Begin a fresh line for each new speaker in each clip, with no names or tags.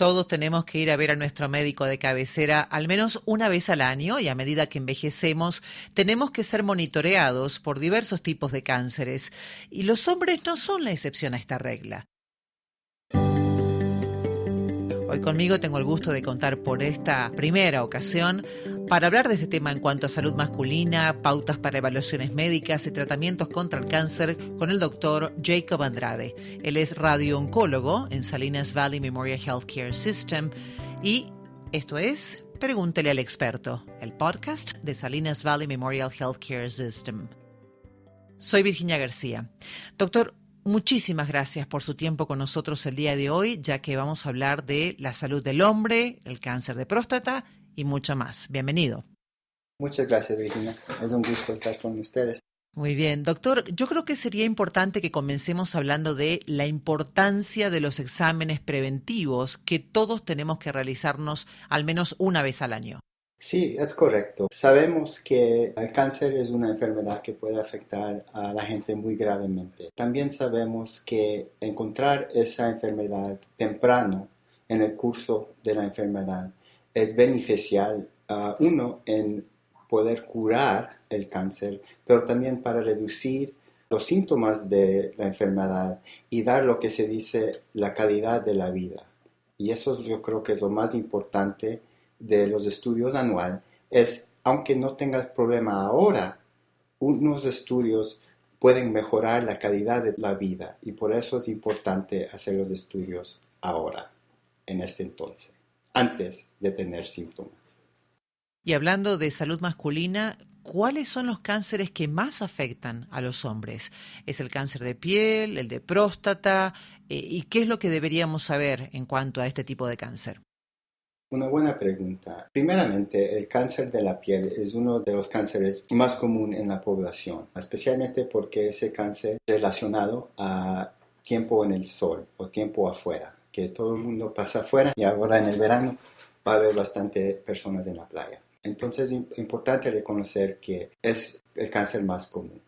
Todos tenemos que ir a ver a nuestro médico de cabecera al menos una vez al año y a medida que envejecemos tenemos que ser monitoreados por diversos tipos de cánceres. Y los hombres no son la excepción a esta regla. Hoy conmigo tengo el gusto de contar por esta primera ocasión para hablar de este tema en cuanto a salud masculina, pautas para evaluaciones médicas y tratamientos contra el cáncer con el doctor Jacob Andrade. Él es radiooncólogo en Salinas Valley Memorial Healthcare System y esto es Pregúntele al experto, el podcast de Salinas Valley Memorial Healthcare System. Soy Virginia García. Doctor, Muchísimas gracias por su tiempo con nosotros el día de hoy, ya que vamos a hablar de la salud del hombre, el cáncer de próstata y mucho más. Bienvenido.
Muchas gracias, Virginia. Es un gusto estar con ustedes.
Muy bien, doctor, yo creo que sería importante que comencemos hablando de la importancia de los exámenes preventivos que todos tenemos que realizarnos al menos una vez al año.
Sí, es correcto. Sabemos que el cáncer es una enfermedad que puede afectar a la gente muy gravemente. También sabemos que encontrar esa enfermedad temprano en el curso de la enfermedad es beneficial a uno en poder curar el cáncer, pero también para reducir los síntomas de la enfermedad y dar lo que se dice la calidad de la vida. Y eso yo creo que es lo más importante de los estudios anual es, aunque no tengas problema ahora, unos estudios pueden mejorar la calidad de la vida y por eso es importante hacer los estudios ahora, en este entonces, antes de tener síntomas.
Y hablando de salud masculina, ¿cuáles son los cánceres que más afectan a los hombres? ¿Es el cáncer de piel, el de próstata? Eh, ¿Y qué es lo que deberíamos saber en cuanto a este tipo de cáncer?
Una buena pregunta. Primeramente, el cáncer de la piel es uno de los cánceres más común en la población, especialmente porque ese cáncer relacionado a tiempo en el sol o tiempo afuera, que todo el mundo pasa afuera y ahora en el verano va a haber bastante personas en la playa. Entonces es importante reconocer que es el cáncer más común.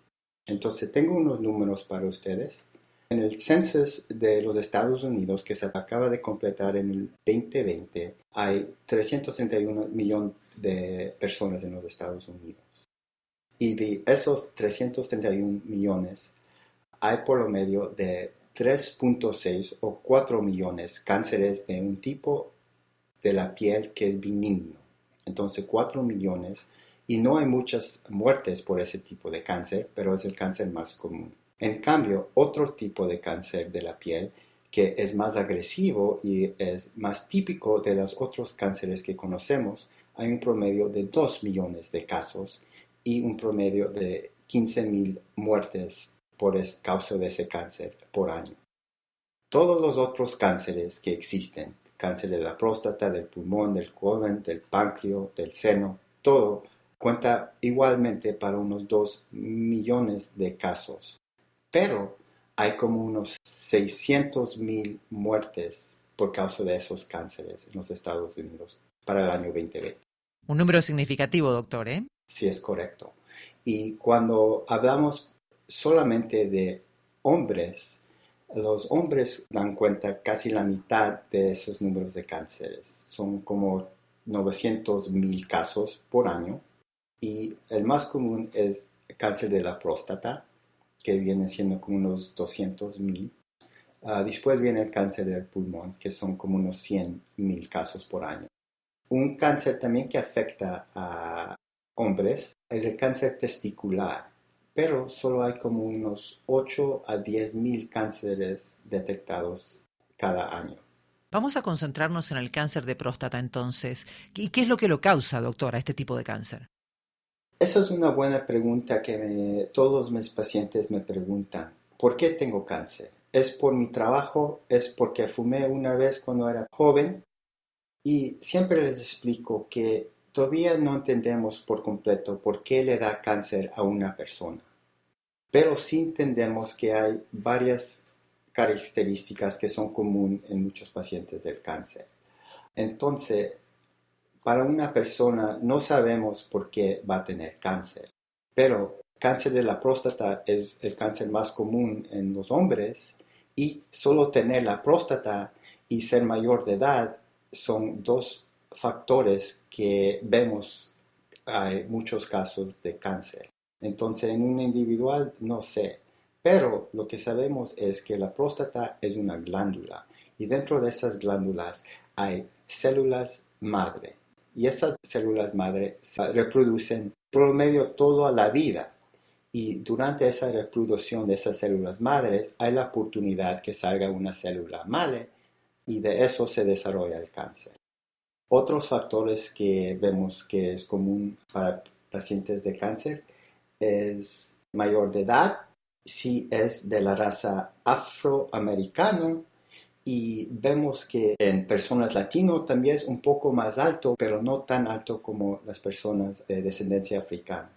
Entonces tengo unos números para ustedes. En el census de los Estados Unidos que se acaba de completar en el 2020, hay 331 millones de personas en los Estados Unidos. Y de esos 331 millones, hay por lo medio de 3.6 o 4 millones cánceres de un tipo de la piel que es benigno. Entonces 4 millones y no hay muchas muertes por ese tipo de cáncer, pero es el cáncer más común. En cambio, otro tipo de cáncer de la piel que es más agresivo y es más típico de los otros cánceres que conocemos, hay un promedio de 2 millones de casos y un promedio de 15 mil muertes por causa de ese cáncer por año. Todos los otros cánceres que existen, cáncer de la próstata, del pulmón, del colon, del páncreas, del seno, todo cuenta igualmente para unos 2 millones de casos pero hay como unos 600 mil muertes por causa de esos cánceres en los Estados Unidos para el año 2020.
Un número significativo, doctor, ¿eh?
Sí, es correcto. Y cuando hablamos solamente de hombres, los hombres dan cuenta casi la mitad de esos números de cánceres. Son como 900 mil casos por año. Y el más común es cáncer de la próstata, que viene siendo como unos 200 mil. Ah, después viene el cáncer del pulmón, que son como unos 100 mil casos por año. Un cáncer también que afecta a hombres es el cáncer testicular, pero solo hay como unos 8 a 10 mil cánceres detectados cada año.
Vamos a concentrarnos en el cáncer de próstata entonces. ¿Y qué es lo que lo causa, doctora, este tipo de cáncer?
Esa es una buena pregunta que todos mis pacientes me preguntan. ¿Por qué tengo cáncer? ¿Es por mi trabajo? ¿Es porque fumé una vez cuando era joven? Y siempre les explico que todavía no entendemos por completo por qué le da cáncer a una persona. Pero sí entendemos que hay varias características que son comunes en muchos pacientes del cáncer. Entonces, para una persona no sabemos por qué va a tener cáncer, pero cáncer de la próstata es el cáncer más común en los hombres y solo tener la próstata y ser mayor de edad son dos factores que vemos hay muchos casos de cáncer. Entonces, en un individual no sé, pero lo que sabemos es que la próstata es una glándula y dentro de esas glándulas hay células madre y esas células madre se reproducen promedio toda la vida y durante esa reproducción de esas células madres hay la oportunidad que salga una célula madre y de eso se desarrolla el cáncer. Otros factores que vemos que es común para pacientes de cáncer es mayor de edad, si es de la raza afroamericano y vemos que en personas latino también es un poco más alto, pero no tan alto como las personas de descendencia africana.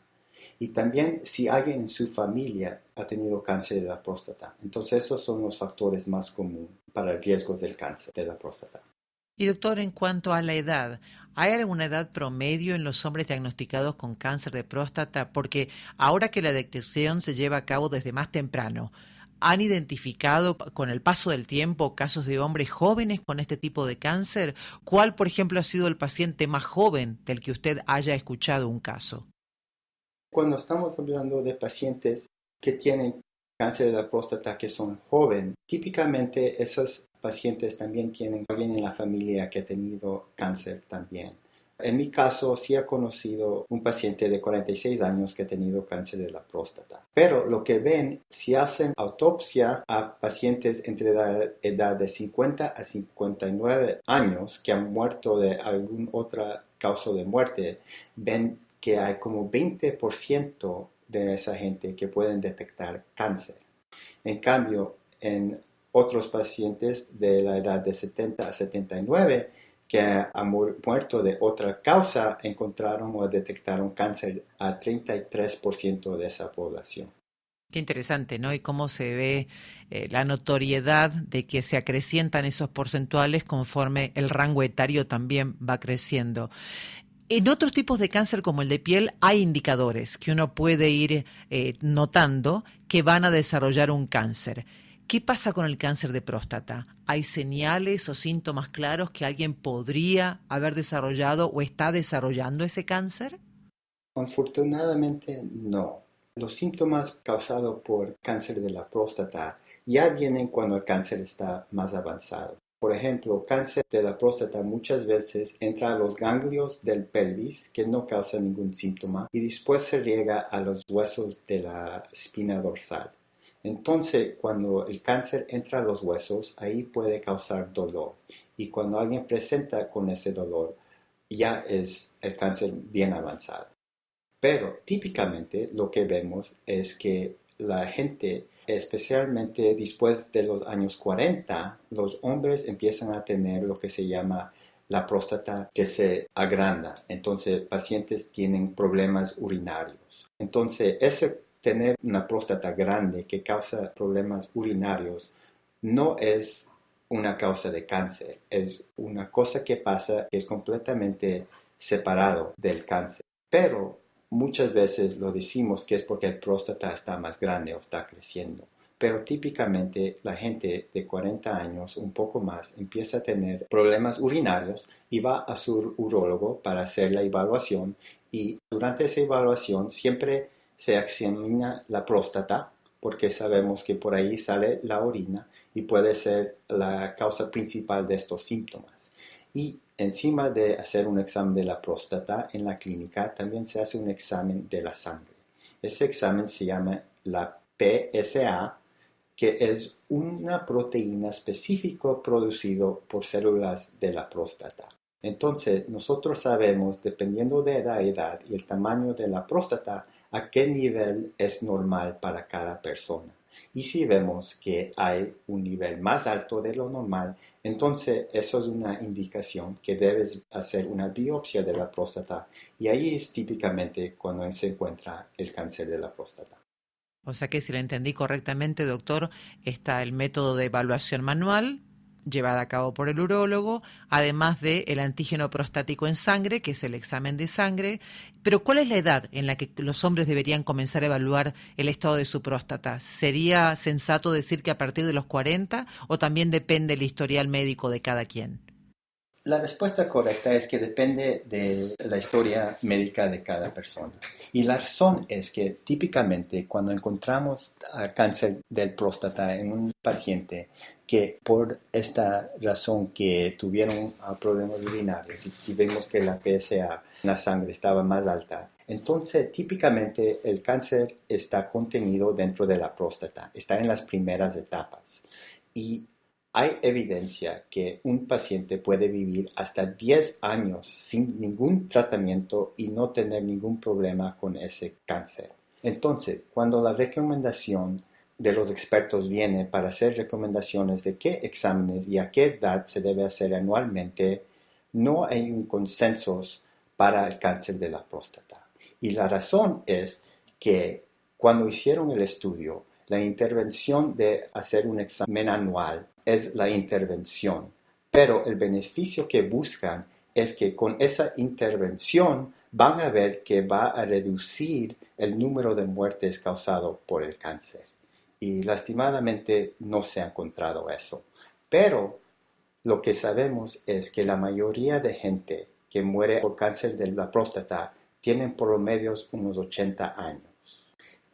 Y también si alguien en su familia ha tenido cáncer de la próstata. Entonces esos son los factores más comunes para el riesgo del cáncer de la próstata.
Y doctor, en cuanto a la edad, ¿hay alguna edad promedio en los hombres diagnosticados con cáncer de próstata? Porque ahora que la detección se lleva a cabo desde más temprano, ¿han identificado con el paso del tiempo casos de hombres jóvenes con este tipo de cáncer? ¿Cuál, por ejemplo, ha sido el paciente más joven del que usted haya escuchado un caso?
Cuando estamos hablando de pacientes que tienen cáncer de la próstata que son jóvenes, típicamente esos pacientes también tienen alguien en la familia que ha tenido cáncer también. En mi caso, sí he conocido un paciente de 46 años que ha tenido cáncer de la próstata. Pero lo que ven, si hacen autopsia a pacientes entre la edad de 50 a 59 años que han muerto de alguna otra causa de muerte, ven que hay como 20% de esa gente que pueden detectar cáncer. En cambio, en otros pacientes de la edad de 70 a 79 que han muerto de otra causa, encontraron o detectaron cáncer a 33% de esa población.
Qué interesante, ¿no? Y cómo se ve eh, la notoriedad de que se acrecientan esos porcentuales conforme el rango etario también va creciendo. En otros tipos de cáncer como el de piel hay indicadores que uno puede ir eh, notando que van a desarrollar un cáncer. ¿Qué pasa con el cáncer de próstata? ¿Hay señales o síntomas claros que alguien podría haber desarrollado o está desarrollando ese cáncer?
Afortunadamente no. Los síntomas causados por cáncer de la próstata ya vienen cuando el cáncer está más avanzado. Por ejemplo, cáncer de la próstata muchas veces entra a los ganglios del pelvis que no causa ningún síntoma y después se riega a los huesos de la espina dorsal. Entonces, cuando el cáncer entra a los huesos, ahí puede causar dolor. Y cuando alguien presenta con ese dolor, ya es el cáncer bien avanzado. Pero típicamente lo que vemos es que la gente, especialmente después de los años 40, los hombres empiezan a tener lo que se llama la próstata que se agranda. Entonces, pacientes tienen problemas urinarios. Entonces, ese tener una próstata grande que causa problemas urinarios no es una causa de cáncer, es una cosa que pasa que es completamente separado del cáncer. Pero Muchas veces lo decimos que es porque el próstata está más grande o está creciendo, pero típicamente la gente de 40 años, un poco más, empieza a tener problemas urinarios y va a su urólogo para hacer la evaluación y durante esa evaluación siempre se examina la próstata porque sabemos que por ahí sale la orina y puede ser la causa principal de estos síntomas. Y Encima de hacer un examen de la próstata en la clínica, también se hace un examen de la sangre. Ese examen se llama la PSA, que es una proteína específica producida por células de la próstata. Entonces, nosotros sabemos, dependiendo de la edad y el tamaño de la próstata, a qué nivel es normal para cada persona. Y si vemos que hay un nivel más alto de lo normal, entonces eso es una indicación que debes hacer una biopsia de la próstata y ahí es típicamente cuando se encuentra el cáncer de la próstata.
O sea que si lo entendí correctamente, doctor, está el método de evaluación manual, llevada a cabo por el urólogo, además del el antígeno prostático en sangre, que es el examen de sangre. Pero ¿cuál es la edad en la que los hombres deberían comenzar a evaluar el estado de su próstata? ¿Sería sensato decir que a partir de los 40 o también depende el historial médico de cada quien?
La respuesta correcta es que depende de la historia médica de cada persona. Y la razón es que típicamente cuando encontramos cáncer del próstata en un paciente que por esta razón que tuvieron problemas urinarios y vemos que la PSA en la sangre estaba más alta, entonces típicamente el cáncer está contenido dentro de la próstata, está en las primeras etapas. Y hay evidencia que un paciente puede vivir hasta 10 años sin ningún tratamiento y no tener ningún problema con ese cáncer. Entonces, cuando la recomendación de los expertos viene para hacer recomendaciones de qué exámenes y a qué edad se debe hacer anualmente, no hay un consenso para el cáncer de la próstata. Y la razón es que cuando hicieron el estudio, la intervención de hacer un examen anual es la intervención, pero el beneficio que buscan es que con esa intervención van a ver que va a reducir el número de muertes causado por el cáncer. Y lastimadamente no se ha encontrado eso. Pero lo que sabemos es que la mayoría de gente que muere por cáncer de la próstata tienen por lo menos unos 80 años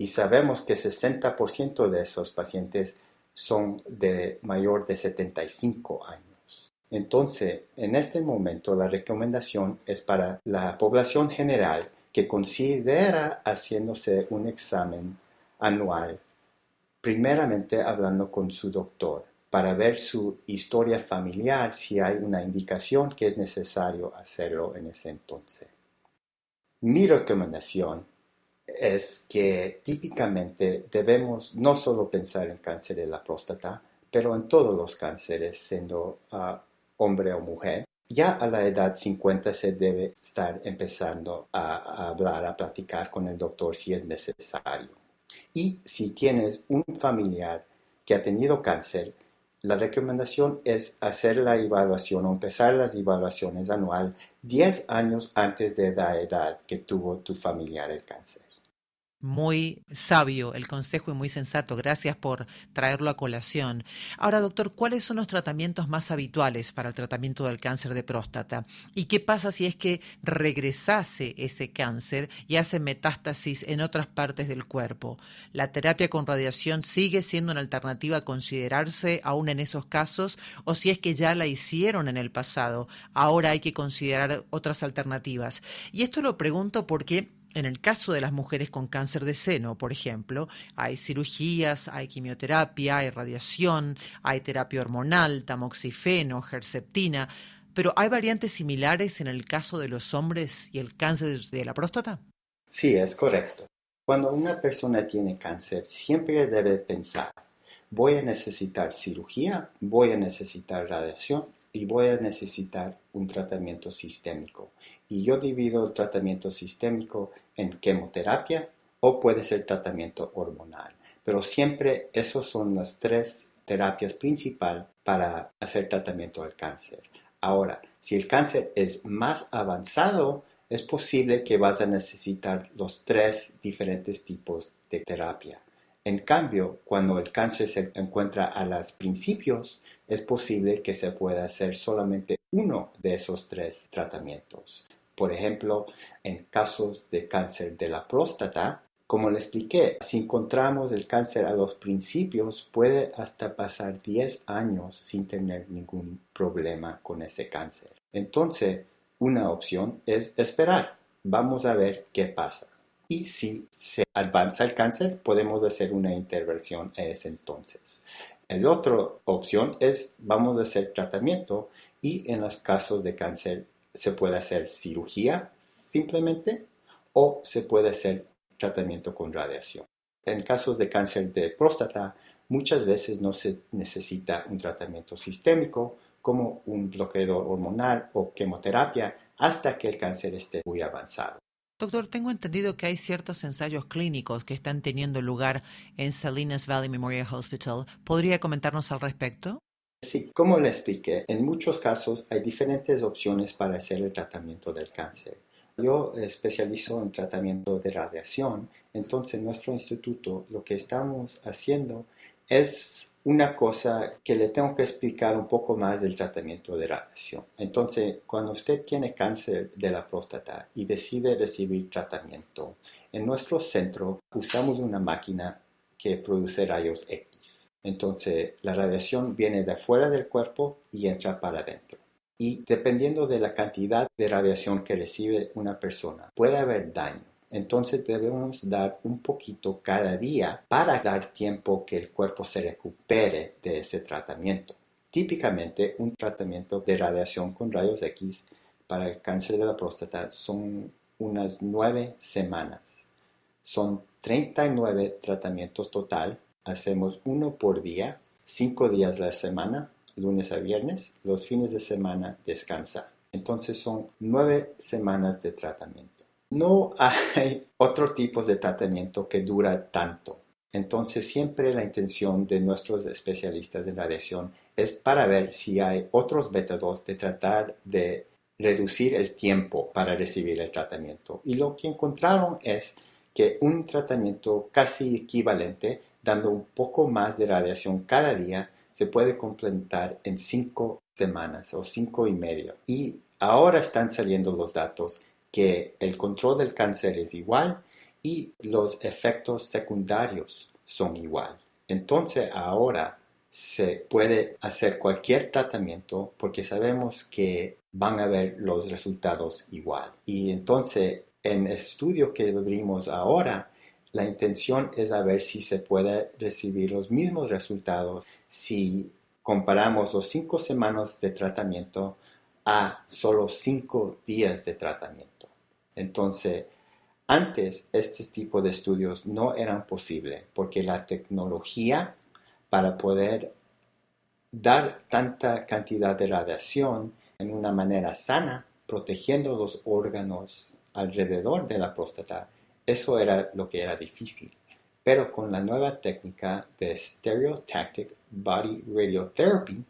y sabemos que 60% de esos pacientes son de mayor de 75 años. Entonces, en este momento la recomendación es para la población general que considera haciéndose un examen anual, primeramente hablando con su doctor para ver su historia familiar si hay una indicación que es necesario hacerlo en ese entonces. Mi recomendación es que típicamente debemos no solo pensar en cáncer de la próstata, pero en todos los cánceres, siendo ah, hombre o mujer. Ya a la edad 50 se debe estar empezando a, hablar, a platicar con el doctor si es necesario. Y si tienes un familiar que ha tenido cáncer, la recomendación es hacer la evaluación o empezar las evaluaciones anual 10 años antes de la edad que tuvo tu familiar el cáncer.
Muy sabio el consejo y muy sensato. Gracias por traerlo a colación. Ahora, doctor, ¿cuáles son los tratamientos más habituales para el tratamiento del cáncer de próstata? ¿Y qué pasa si es que regresase ese cáncer y hace metástasis en otras partes del cuerpo? ¿La terapia con radiación sigue siendo una alternativa a considerarse aún en esos casos? ¿O si es que ya la hicieron en el pasado, ahora hay que considerar otras alternativas? Y esto lo pregunto porque en el caso de las mujeres con cáncer de seno, por ejemplo, hay cirugías, hay quimioterapia, hay radiación, hay terapia hormonal, tamoxifeno, herceptina, pero ¿hay variantes similares en el caso de los hombres y el cáncer de la próstata?
Sí, es correcto. Cuando una persona tiene cáncer, siempre debe pensar, voy a necesitar cirugía, voy a necesitar radiación y voy a necesitar un tratamiento sistémico y yo divido el tratamiento sistémico en quimioterapia o puede ser tratamiento hormonal. Pero siempre esas son las tres terapias principales para hacer tratamiento del cáncer. Ahora, si el cáncer es más avanzado, es posible que vas a necesitar los tres diferentes tipos de terapia. En cambio, cuando el cáncer se encuentra a los principios, es posible que se pueda hacer solamente uno de esos tres tratamientos. Por ejemplo, en casos de cáncer de la próstata, como le expliqué, si encontramos el cáncer a los principios, puede hasta pasar 10 años sin tener ningún problema con ese cáncer. Entonces, una opción es esperar. Vamos a ver qué pasa. Y si se avanza el cáncer, podemos hacer una intervención a ese entonces. La otra opción es vamos a hacer tratamiento y en los casos de cáncer se puede hacer cirugía simplemente o se puede hacer tratamiento con radiación. En casos de cáncer de próstata, muchas veces no se necesita un tratamiento sistémico como un bloqueador hormonal o quimioterapia hasta que el cáncer esté muy avanzado.
Doctor, tengo entendido que hay ciertos ensayos clínicos que están teniendo lugar en Salinas Valley Memorial Hospital. ¿Podría comentarnos al respecto?
Sí, como le expliqué, en muchos casos hay diferentes opciones para hacer el tratamiento del cáncer. Yo especializo en tratamiento de radiación, entonces en nuestro instituto lo que estamos haciendo es una cosa que le tengo que explicar un poco más del tratamiento de radiación. Entonces, cuando usted tiene cáncer de la próstata y decide recibir tratamiento, en nuestro centro usamos una máquina que produce rayos X. Entonces, la radiación viene de afuera del cuerpo y entra para adentro. Y dependiendo de la cantidad de radiación que recibe una persona, puede haber daño. Entonces debemos dar un poquito cada día para dar tiempo que el cuerpo se recupere de ese tratamiento. Típicamente un tratamiento de radiación con rayos X para el cáncer de la próstata son unas nueve semanas. Son 39 tratamientos total. Hacemos uno por día, cinco días a la semana, lunes a viernes. Los fines de semana descansa. Entonces son nueve semanas de tratamiento. No hay otro tipo de tratamiento que dura tanto. Entonces siempre la intención de nuestros especialistas en radiación es para ver si hay otros métodos de tratar de reducir el tiempo para recibir el tratamiento. Y lo que encontraron es que un tratamiento casi equivalente, dando un poco más de radiación cada día, se puede completar en cinco semanas o cinco y medio. Y ahora están saliendo los datos que el control del cáncer es igual y los efectos secundarios son igual. Entonces ahora se puede hacer cualquier tratamiento porque sabemos que van a ver los resultados igual. Y entonces en el estudio que abrimos ahora, la intención es a ver si se puede recibir los mismos resultados si comparamos los cinco semanas de tratamiento a solo cinco días de tratamiento. Entonces, antes este tipo de estudios no eran posibles porque la tecnología para poder dar tanta cantidad de radiación en una manera sana, protegiendo los órganos alrededor de la próstata, eso era lo que era difícil. Pero con la nueva técnica de Stereotactic Body Radiotherapy,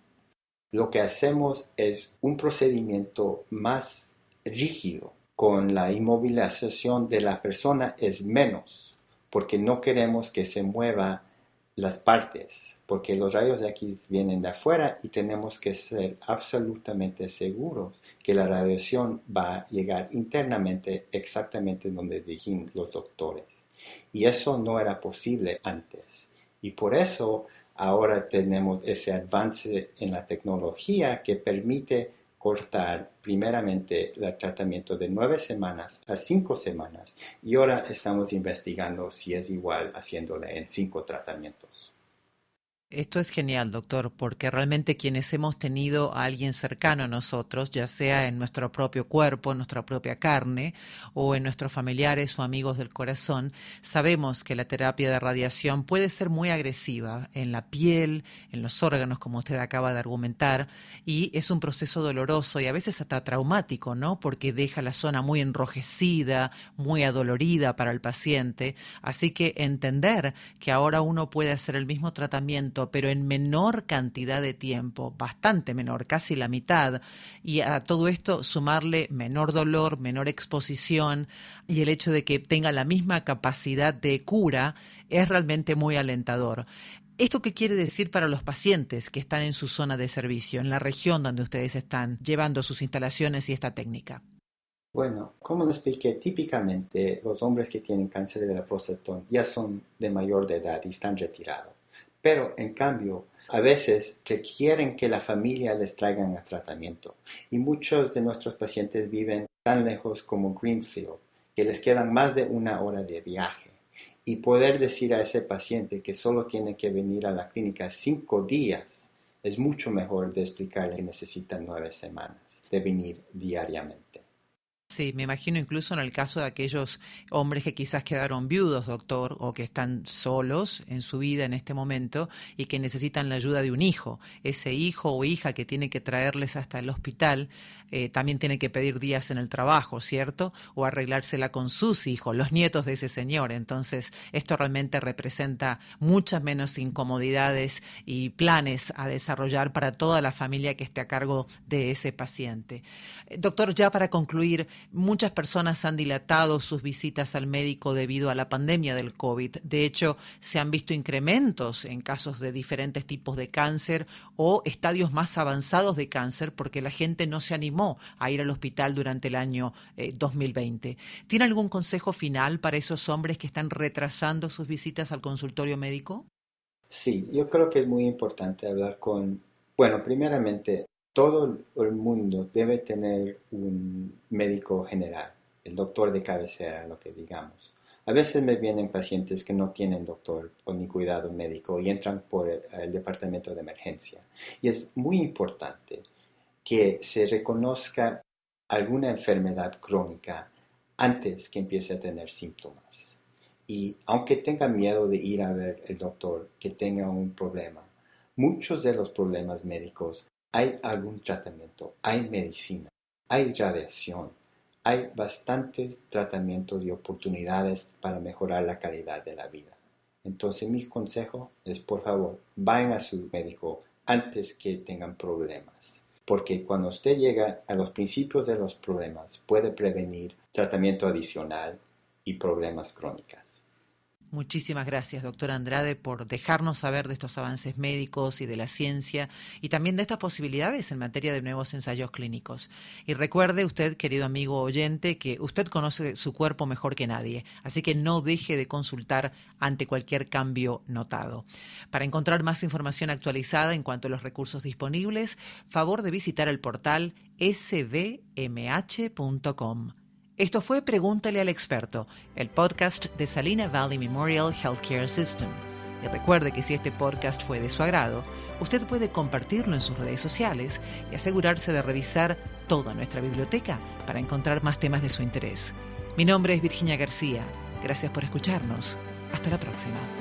lo que hacemos es un procedimiento más rígido. Con la inmovilización de la persona es menos, porque no queremos que se mueva las partes, porque los rayos X vienen de afuera y tenemos que ser absolutamente seguros que la radiación va a llegar internamente exactamente donde dijeron los doctores. Y eso no era posible antes. Y por eso ahora tenemos ese avance en la tecnología que permite cortar primeramente el tratamiento de nueve semanas a cinco semanas y ahora estamos investigando si es igual haciéndole en cinco tratamientos.
Esto es genial, doctor, porque realmente quienes hemos tenido a alguien cercano a nosotros, ya sea en nuestro propio cuerpo, en nuestra propia carne o en nuestros familiares o amigos del corazón, sabemos que la terapia de radiación puede ser muy agresiva en la piel, en los órganos, como usted acaba de argumentar, y es un proceso doloroso y a veces hasta traumático, ¿no? Porque deja la zona muy enrojecida, muy adolorida para el paciente. Así que entender que ahora uno puede hacer el mismo tratamiento pero en menor cantidad de tiempo, bastante menor, casi la mitad, y a todo esto sumarle menor dolor, menor exposición y el hecho de que tenga la misma capacidad de cura es realmente muy alentador. ¿Esto qué quiere decir para los pacientes que están en su zona de servicio, en la región donde ustedes están llevando sus instalaciones y esta técnica?
Bueno, como lo expliqué, típicamente los hombres que tienen cáncer de la próstata ya son de mayor de edad y están retirados. Pero, en cambio, a veces requieren que la familia les traigan a tratamiento. Y muchos de nuestros pacientes viven tan lejos como Greenfield, que les quedan más de una hora de viaje. Y poder decir a ese paciente que solo tiene que venir a la clínica cinco días es mucho mejor de explicarle que necesitan nueve semanas de venir diariamente.
Sí, me imagino incluso en el caso de aquellos hombres que quizás quedaron viudos, doctor, o que están solos en su vida en este momento y que necesitan la ayuda de un hijo. Ese hijo o hija que tiene que traerles hasta el hospital eh, también tiene que pedir días en el trabajo, ¿cierto? O arreglársela con sus hijos, los nietos de ese señor. Entonces, esto realmente representa muchas menos incomodidades y planes a desarrollar para toda la familia que esté a cargo de ese paciente. Eh, doctor, ya para concluir, Muchas personas han dilatado sus visitas al médico debido a la pandemia del COVID. De hecho, se han visto incrementos en casos de diferentes tipos de cáncer o estadios más avanzados de cáncer porque la gente no se animó a ir al hospital durante el año 2020. Eh, ¿Tiene algún consejo final para esos hombres que están retrasando sus visitas al consultorio médico?
Sí, yo creo que es muy importante hablar con, bueno, primeramente todo el mundo debe tener un médico general, el doctor de cabecera, lo que digamos. A veces me vienen pacientes que no tienen doctor o ni cuidado médico y entran por el, departamento de emergencia. Y es muy importante que se reconozca alguna enfermedad crónica antes que empiece a tener síntomas. Y aunque tenga miedo de ir a ver el doctor, que tenga un problema, muchos de los problemas médicos hay algún tratamiento, hay medicina, hay radiación, hay bastantes tratamientos y oportunidades para mejorar la calidad de la vida. Entonces mi consejo es por favor, vayan a su médico antes que tengan problemas. Porque cuando usted llega a los principios de los problemas, puede prevenir tratamiento adicional y problemas crónicos.
Muchísimas gracias, doctor Andrade, por dejarnos saber de estos avances médicos y de la ciencia y también de estas posibilidades en materia de nuevos ensayos clínicos. Y recuerde usted, querido amigo oyente, que usted conoce su cuerpo mejor que nadie, así que no deje de consultar ante cualquier cambio notado. Para encontrar más información actualizada en cuanto a los recursos disponibles, favor de visitar el portal sbmh.com. Esto fue Pregúntale al experto, el podcast de Salina Valley Memorial Healthcare System. Y recuerde que si este podcast fue de su agrado, usted puede compartirlo en sus redes sociales y asegurarse de revisar toda nuestra biblioteca para encontrar más temas de su interés. Mi nombre es Virginia García. Gracias por escucharnos. Hasta la próxima.